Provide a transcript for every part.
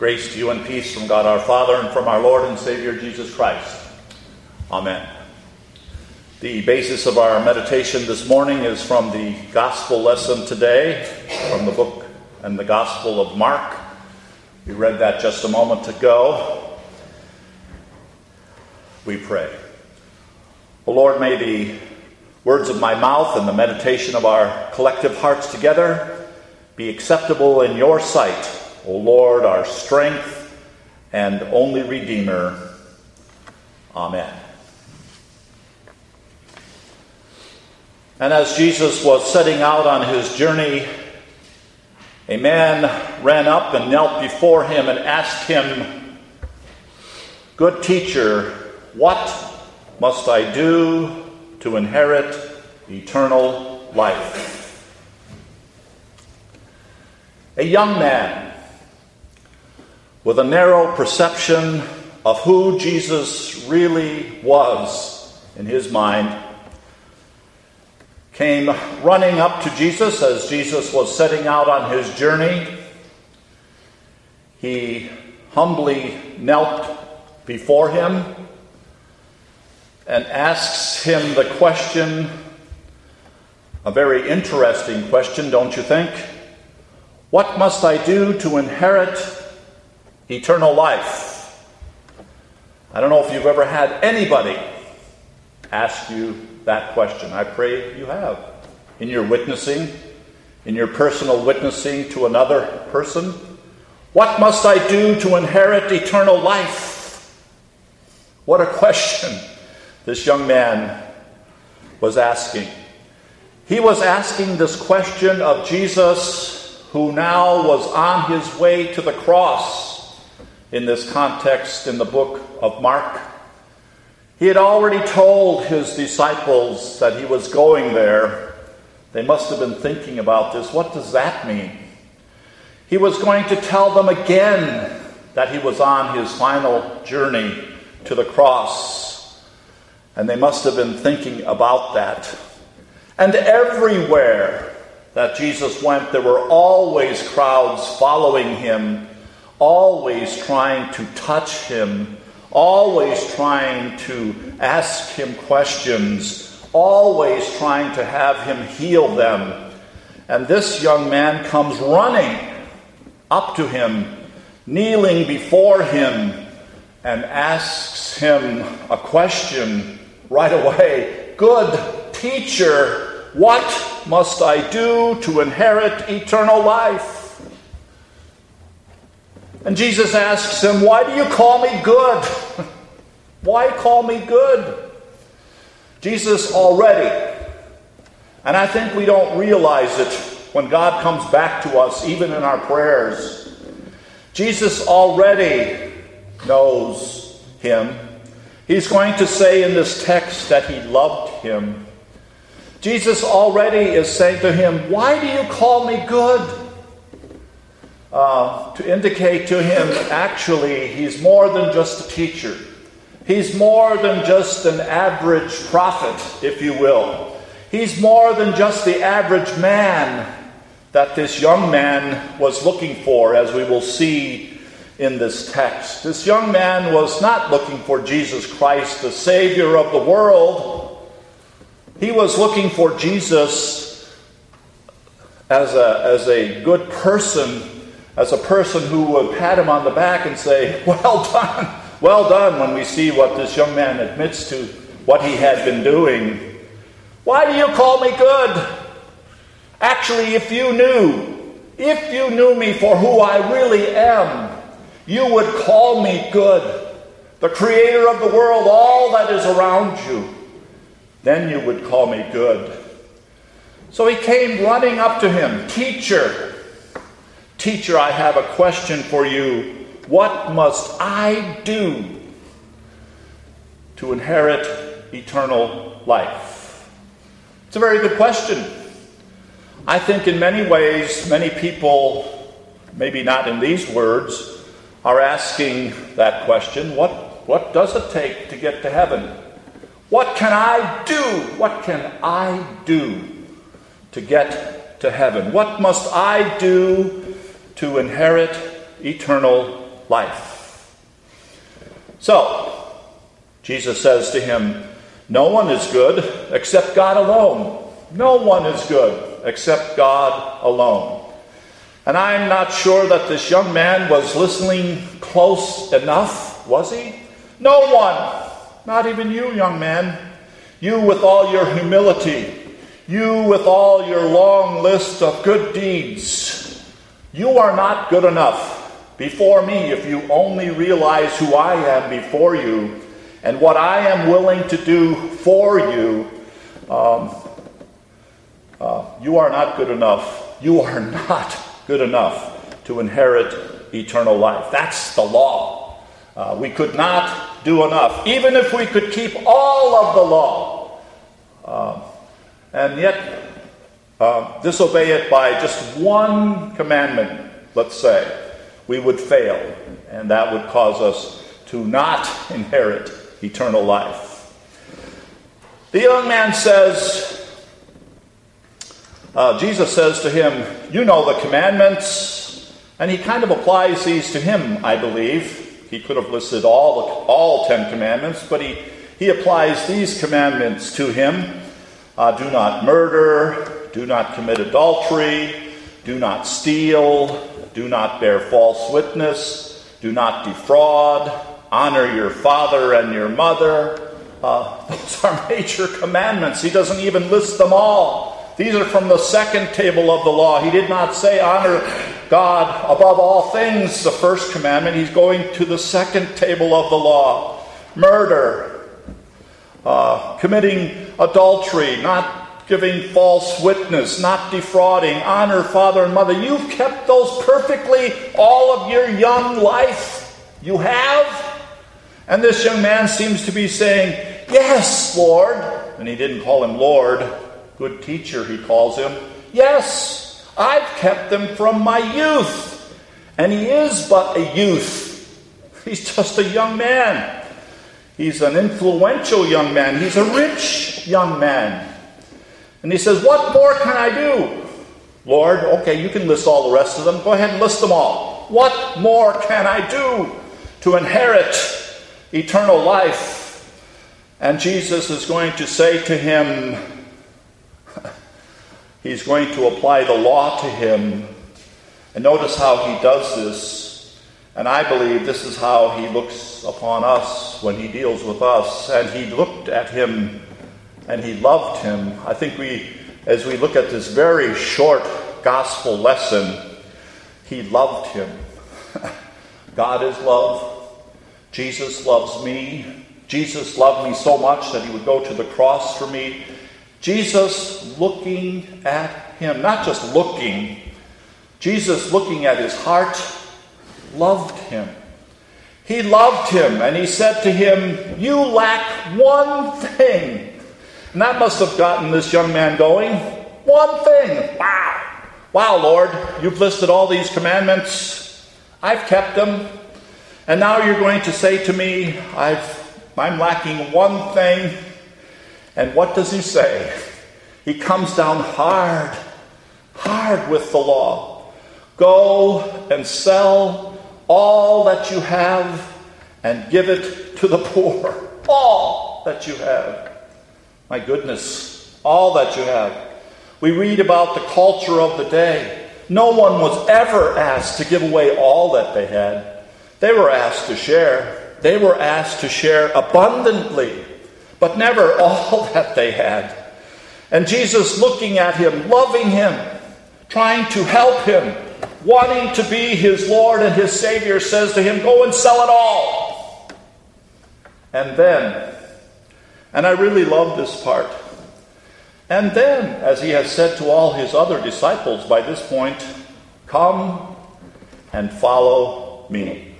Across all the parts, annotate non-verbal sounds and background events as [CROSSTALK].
Grace to you and peace from God our Father and from our Lord and Savior Jesus Christ. Amen. The basis of our meditation this morning is from the gospel lesson today, from the book and the Gospel of Mark. We read that just a moment ago. We pray. O Lord, may the words of my mouth and the meditation of our collective hearts together be acceptable in your sight, O Lord, our strength and only Redeemer. Amen. And as Jesus was setting out on his journey, a man ran up and knelt before him and asked him, Good teacher, what must I do to inherit eternal life? A young man with a narrow perception of who Jesus really was in his mind came running up to Jesus as Jesus was setting out on his journey. He humbly knelt before him and asks him the question, a very interesting question, don't you think? What must I do to inherit eternal life? I don't know if you've ever had anybody ask you that question. I pray you have. In your witnessing, in your personal witnessing to another person, what must I do to inherit eternal life? What a question this young man was asking. He was asking this question of Jesus, who now was on his way to the cross in this context in the book of Mark. He had already told his disciples that he was going there. They must have been thinking about this. What does that mean? He was going to tell them again that he was on his final journey to the cross. And they must have been thinking about that. And everywhere that Jesus went, there were always crowds following him, always trying to touch him always trying to ask him questions, always trying to have him heal them. And this young man comes running up to him, kneeling before him, and asks him a question right away Good teacher, what must I do to inherit eternal life? And Jesus asks him, Why do you call me good? Why call me good? Jesus already, and I think we don't realize it when God comes back to us, even in our prayers. Jesus already knows him. He's going to say in this text that he loved him. Jesus already is saying to him, Why do you call me good? Uh, to indicate to him actually he's more than just a teacher. He's more than just an average prophet, if you will. He's more than just the average man that this young man was looking for, as we will see in this text. This young man was not looking for Jesus Christ, the Savior of the world. He was looking for Jesus as a, as a good person as a person who would pat him on the back and say, Well [LAUGHS] done, well done, when we see what this young man admits to what he had been doing. Why do you call me good? Actually, if you knew, if you knew me for who I really am, you would call me good. The creator of the world, all that is around you, then you would call me good. So he came running up to him, Teacher, Teacher, I have a question for you. What must I do to inherit eternal life? It's a very good question. I think in many ways, many people, maybe not in these words, are asking that question what, what does it take to get to heaven? What can I do? What can I do to get to heaven? What must I do to inherit eternal life. So, Jesus says to him, No one is good except God alone. No one is good except God alone. And I'm not sure that this young man was listening close enough, was he? No one, not even you, young man. You, with all your humility, you, with all your long list of good deeds, you are not good enough before me if you only realize who I am before you and what I am willing to do for you. Um, uh, you are not good enough. You are [LAUGHS] not good enough to inherit eternal life. That's the law. Uh, we could not do enough, even if we could keep all of the law. Uh, and yet, uh, disobey it by just one commandment, let's say, we would fail, and that would cause us to not [LAUGHS] inherit eternal life. The young man says, uh, Jesus says to him, You know the commandments. And he kind of applies these to him, I believe. He could have listed all, all Ten Commandments, but he, he applies these commandments to him uh, Do not murder, do not commit adultery, do not steal, do not bear false witness, do not defraud, honor your father and your mother. Uh, those are [LAUGHS] major commandments. He doesn't even list them all. These are from the second table of the law. He did not say, honor God above all things, the first commandment. He's going to the second table of the law. Murder, uh, committing adultery, not giving false witness, not defrauding, honor father and mother. You've kept those perfectly all of your young life. You have? And this young man seems to be saying, Yes, Lord. And he didn't call him Lord good teacher, he calls him. Yes, I've kept them from my youth. And he is but a youth. [LAUGHS] He's just a young man. He's an influential young man. He's a rich young man. And he says, What more can I do? Lord, okay, you can list all the rest of them. Go ahead and list them all. What more can I do to inherit eternal life? And Jesus is going to say to him, [LAUGHS] He's going to apply the law to him. And notice how he does this. And I believe this is how he looks upon us when he deals with us. And he looked at him and he loved him. I think we, as we look at this very short gospel lesson, he loved him. [LAUGHS] God is love. Jesus loves me. Jesus loved me so much that he would go to the cross for me. Jesus looking at him, not just looking, Jesus looking at his heart, loved him. He loved him, and he said to him, You lack one thing. And that must have gotten this young man going. One thing. Wow. Wow, Lord, you've listed all these commandments. I've kept them. And now you're going to say to me, I've, I'm lacking one thing. And what does he say? He comes down hard, hard with the law. Go and sell all that you have and give it to the poor. All that you have. My goodness, all that you have. We read about the culture of the day. No one was ever asked to give away all that they had. They were asked to share. They were asked to share abundantly but never [LAUGHS] all that they had. And Jesus looking at him, loving him, trying to help him, wanting to be his Lord and his Savior, says to him, Go and sell it all. And then, and I really love this part, and then, as he has said to all his other disciples by this point, Come and follow me.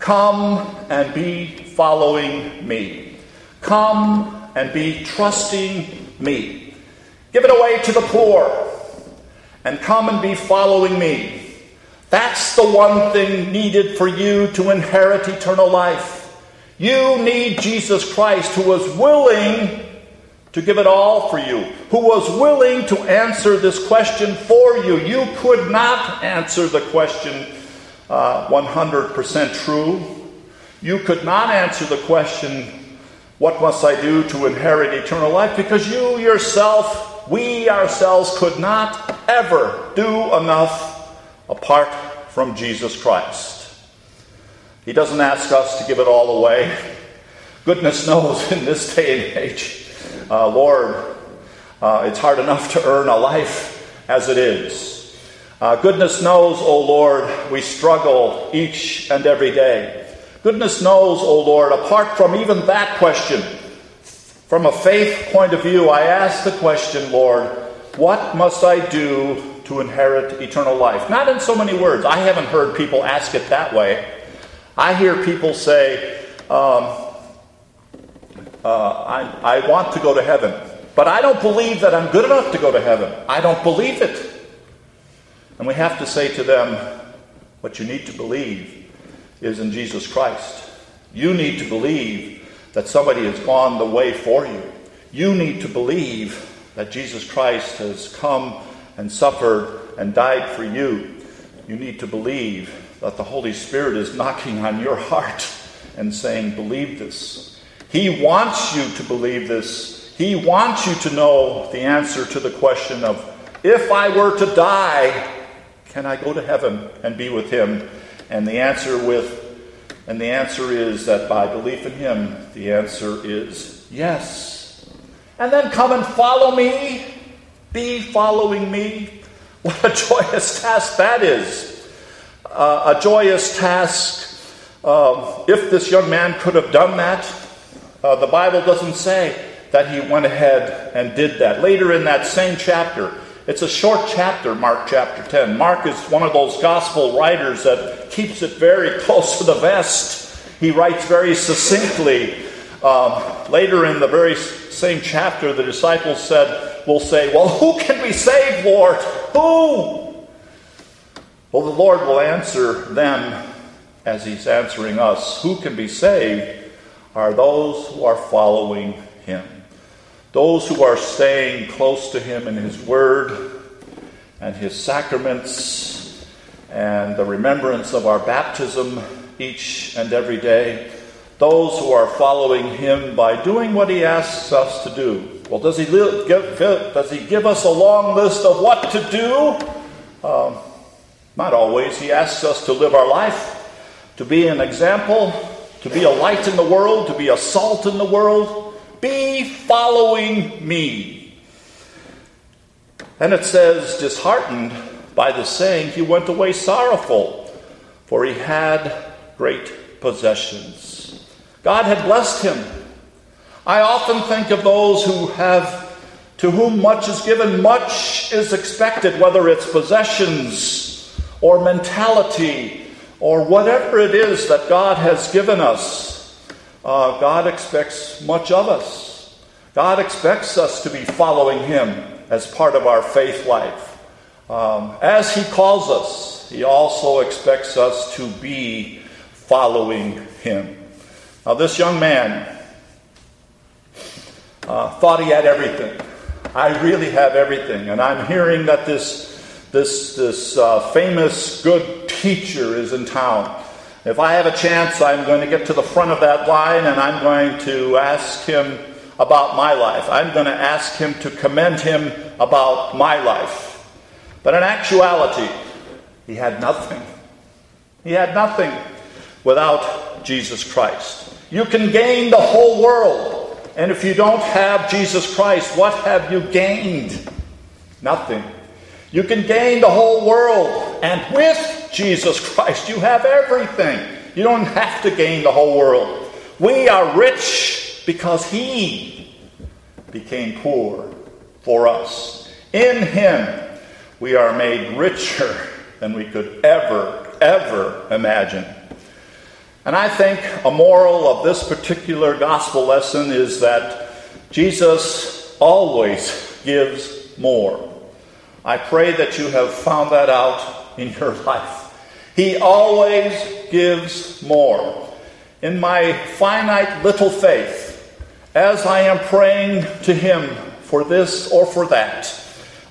Come and be following me. Come and be trusting me. Give it away to the poor and come and be following me. That's the one thing needed for you to inherit eternal life. You need Jesus Christ who was willing to give it all for you, who was willing to answer this question for you. You could not answer the question uh, 100% true. You could not answer the question, What must I do to inherit eternal life? Because you yourself, we ourselves, could not ever do enough apart from Jesus Christ. He doesn't ask us to give it all away. Goodness knows in this day and age, uh, Lord, uh, it's hard enough to earn a life as it is. Uh, goodness knows, O oh Lord, we struggle each and every day. Goodness knows, O oh Lord, apart from even that question, from a faith point of view, I ask the question, Lord, what must I do to inherit eternal life? Not in so many words. I haven't heard people ask it that way. I hear people say, um, uh, I, I want to go to heaven, but I don't believe that I'm good enough to go to heaven. I don't believe it. And we have to say to them, what you need to believe is in Jesus Christ. You need to believe that somebody has gone the way for you. You need to believe that Jesus Christ has come and suffered and died for you. You need to believe that the Holy Spirit is knocking on your heart and saying, Believe this. He wants you to believe this. He wants you to know the answer to the question of if I were to die, can I go to heaven and be with him? And the answer with and the answer is that by belief in him, the answer is yes. And then come and follow me. Be following me. What a [LAUGHS] joyous task that is. Uh, a joyous task. Uh, if this young man could have done that, uh, the Bible doesn't say that he went ahead and did that. Later in that same chapter, it's a short chapter, Mark chapter 10. Mark is one of those gospel writers that keeps it very [LAUGHS] close to the vest. He writes very succinctly. Um, later in the very same chapter, the disciples said, will say, Well, who can be saved, Lord? Who? Well, the Lord will answer them as He's answering us. Who can be saved? are those who are following him, those who are staying close to him in his word and his sacraments and the remembrance of our baptism each and every day, those who are following him by doing what he asks us to do. Well, does he, give, does he give us a long list of what to do? Um, not always. He asks us to live our life, to be an example, to be a light in the world, to be a salt in the world. Be following me. And it says, disheartened by the saying, he went away sorrowful, for he had great possessions. God had blessed him. I often think of those who have, to whom much is given, much is expected, whether it's possessions or mentality or whatever it is that God has given us, uh, God expects much of us. God expects us to be following Him as part of our faith life. Um, as He calls us, He also expects us to be following Him. Now, this young man uh, thought he had everything. I really have everything. And I'm hearing that this this, this uh, famous good teacher is in town. If I have a chance, I'm going to get to the front of that line and I'm going to ask him about my life. I'm going to ask him to commend him about my life. But in actuality, he had nothing. He had nothing without Jesus Christ. You can gain the whole world, and if you don't have Jesus Christ, what have you gained? Nothing. You can gain the whole world, and with Jesus Christ, you have everything. You don't have to gain the whole world. We are rich because He became poor for us. In Him, we are made richer than we could ever, ever imagine. And I think a moral of this particular gospel lesson is that Jesus always gives more. I pray that you have found that out in your [LAUGHS] life. He always gives more. In my finite little faith, as I am praying to Him for this or for that,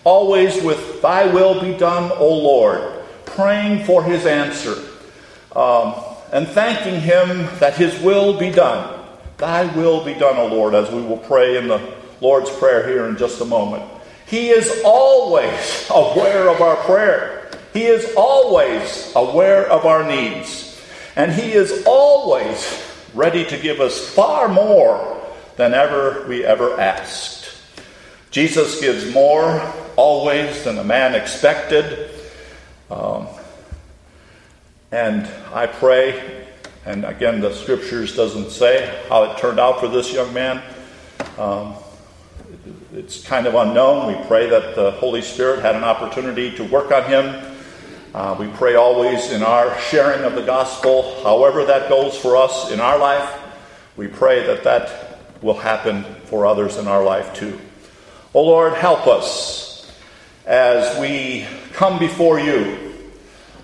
always with Thy will be done, O Lord, praying for His answer. um, and thanking Him that His will be done. Thy will be done, O Lord, as we will pray in the Lord's Prayer here in just a moment. He is always aware of our prayer. He is always aware of our needs. And He is always ready to give us far more than ever we ever asked. Jesus gives more always than a man expected. Um, and I pray, and again, the scriptures doesn't say how it turned out for this young man. Um, it's kind of unknown. We pray that the Holy Spirit had an opportunity to work on him. Uh, we pray always in our sharing of the gospel, however that goes for us in our life, we pray that that will happen for others in our life too. Oh Lord, help us as we come before you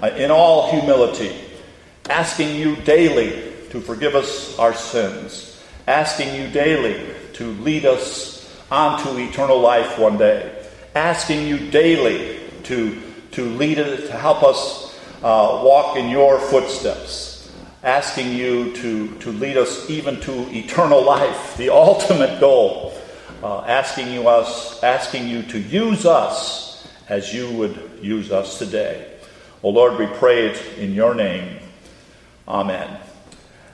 uh, in all humility, asking you daily to forgive us our sins, asking you daily to lead us onto eternal life one day, asking you daily to, to lead us, to help us uh, walk in your footsteps, asking you to, to lead us even to eternal life, the [LAUGHS] ultimate goal, uh, asking you us, asking you to use us as you would use us today. O oh Lord, we pray it in your name. Amen.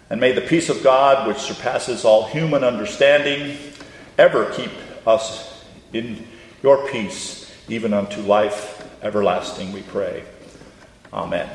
And may the peace of God, which surpasses all human understanding, ever keep us in your peace, even unto life everlasting, we pray. Amen.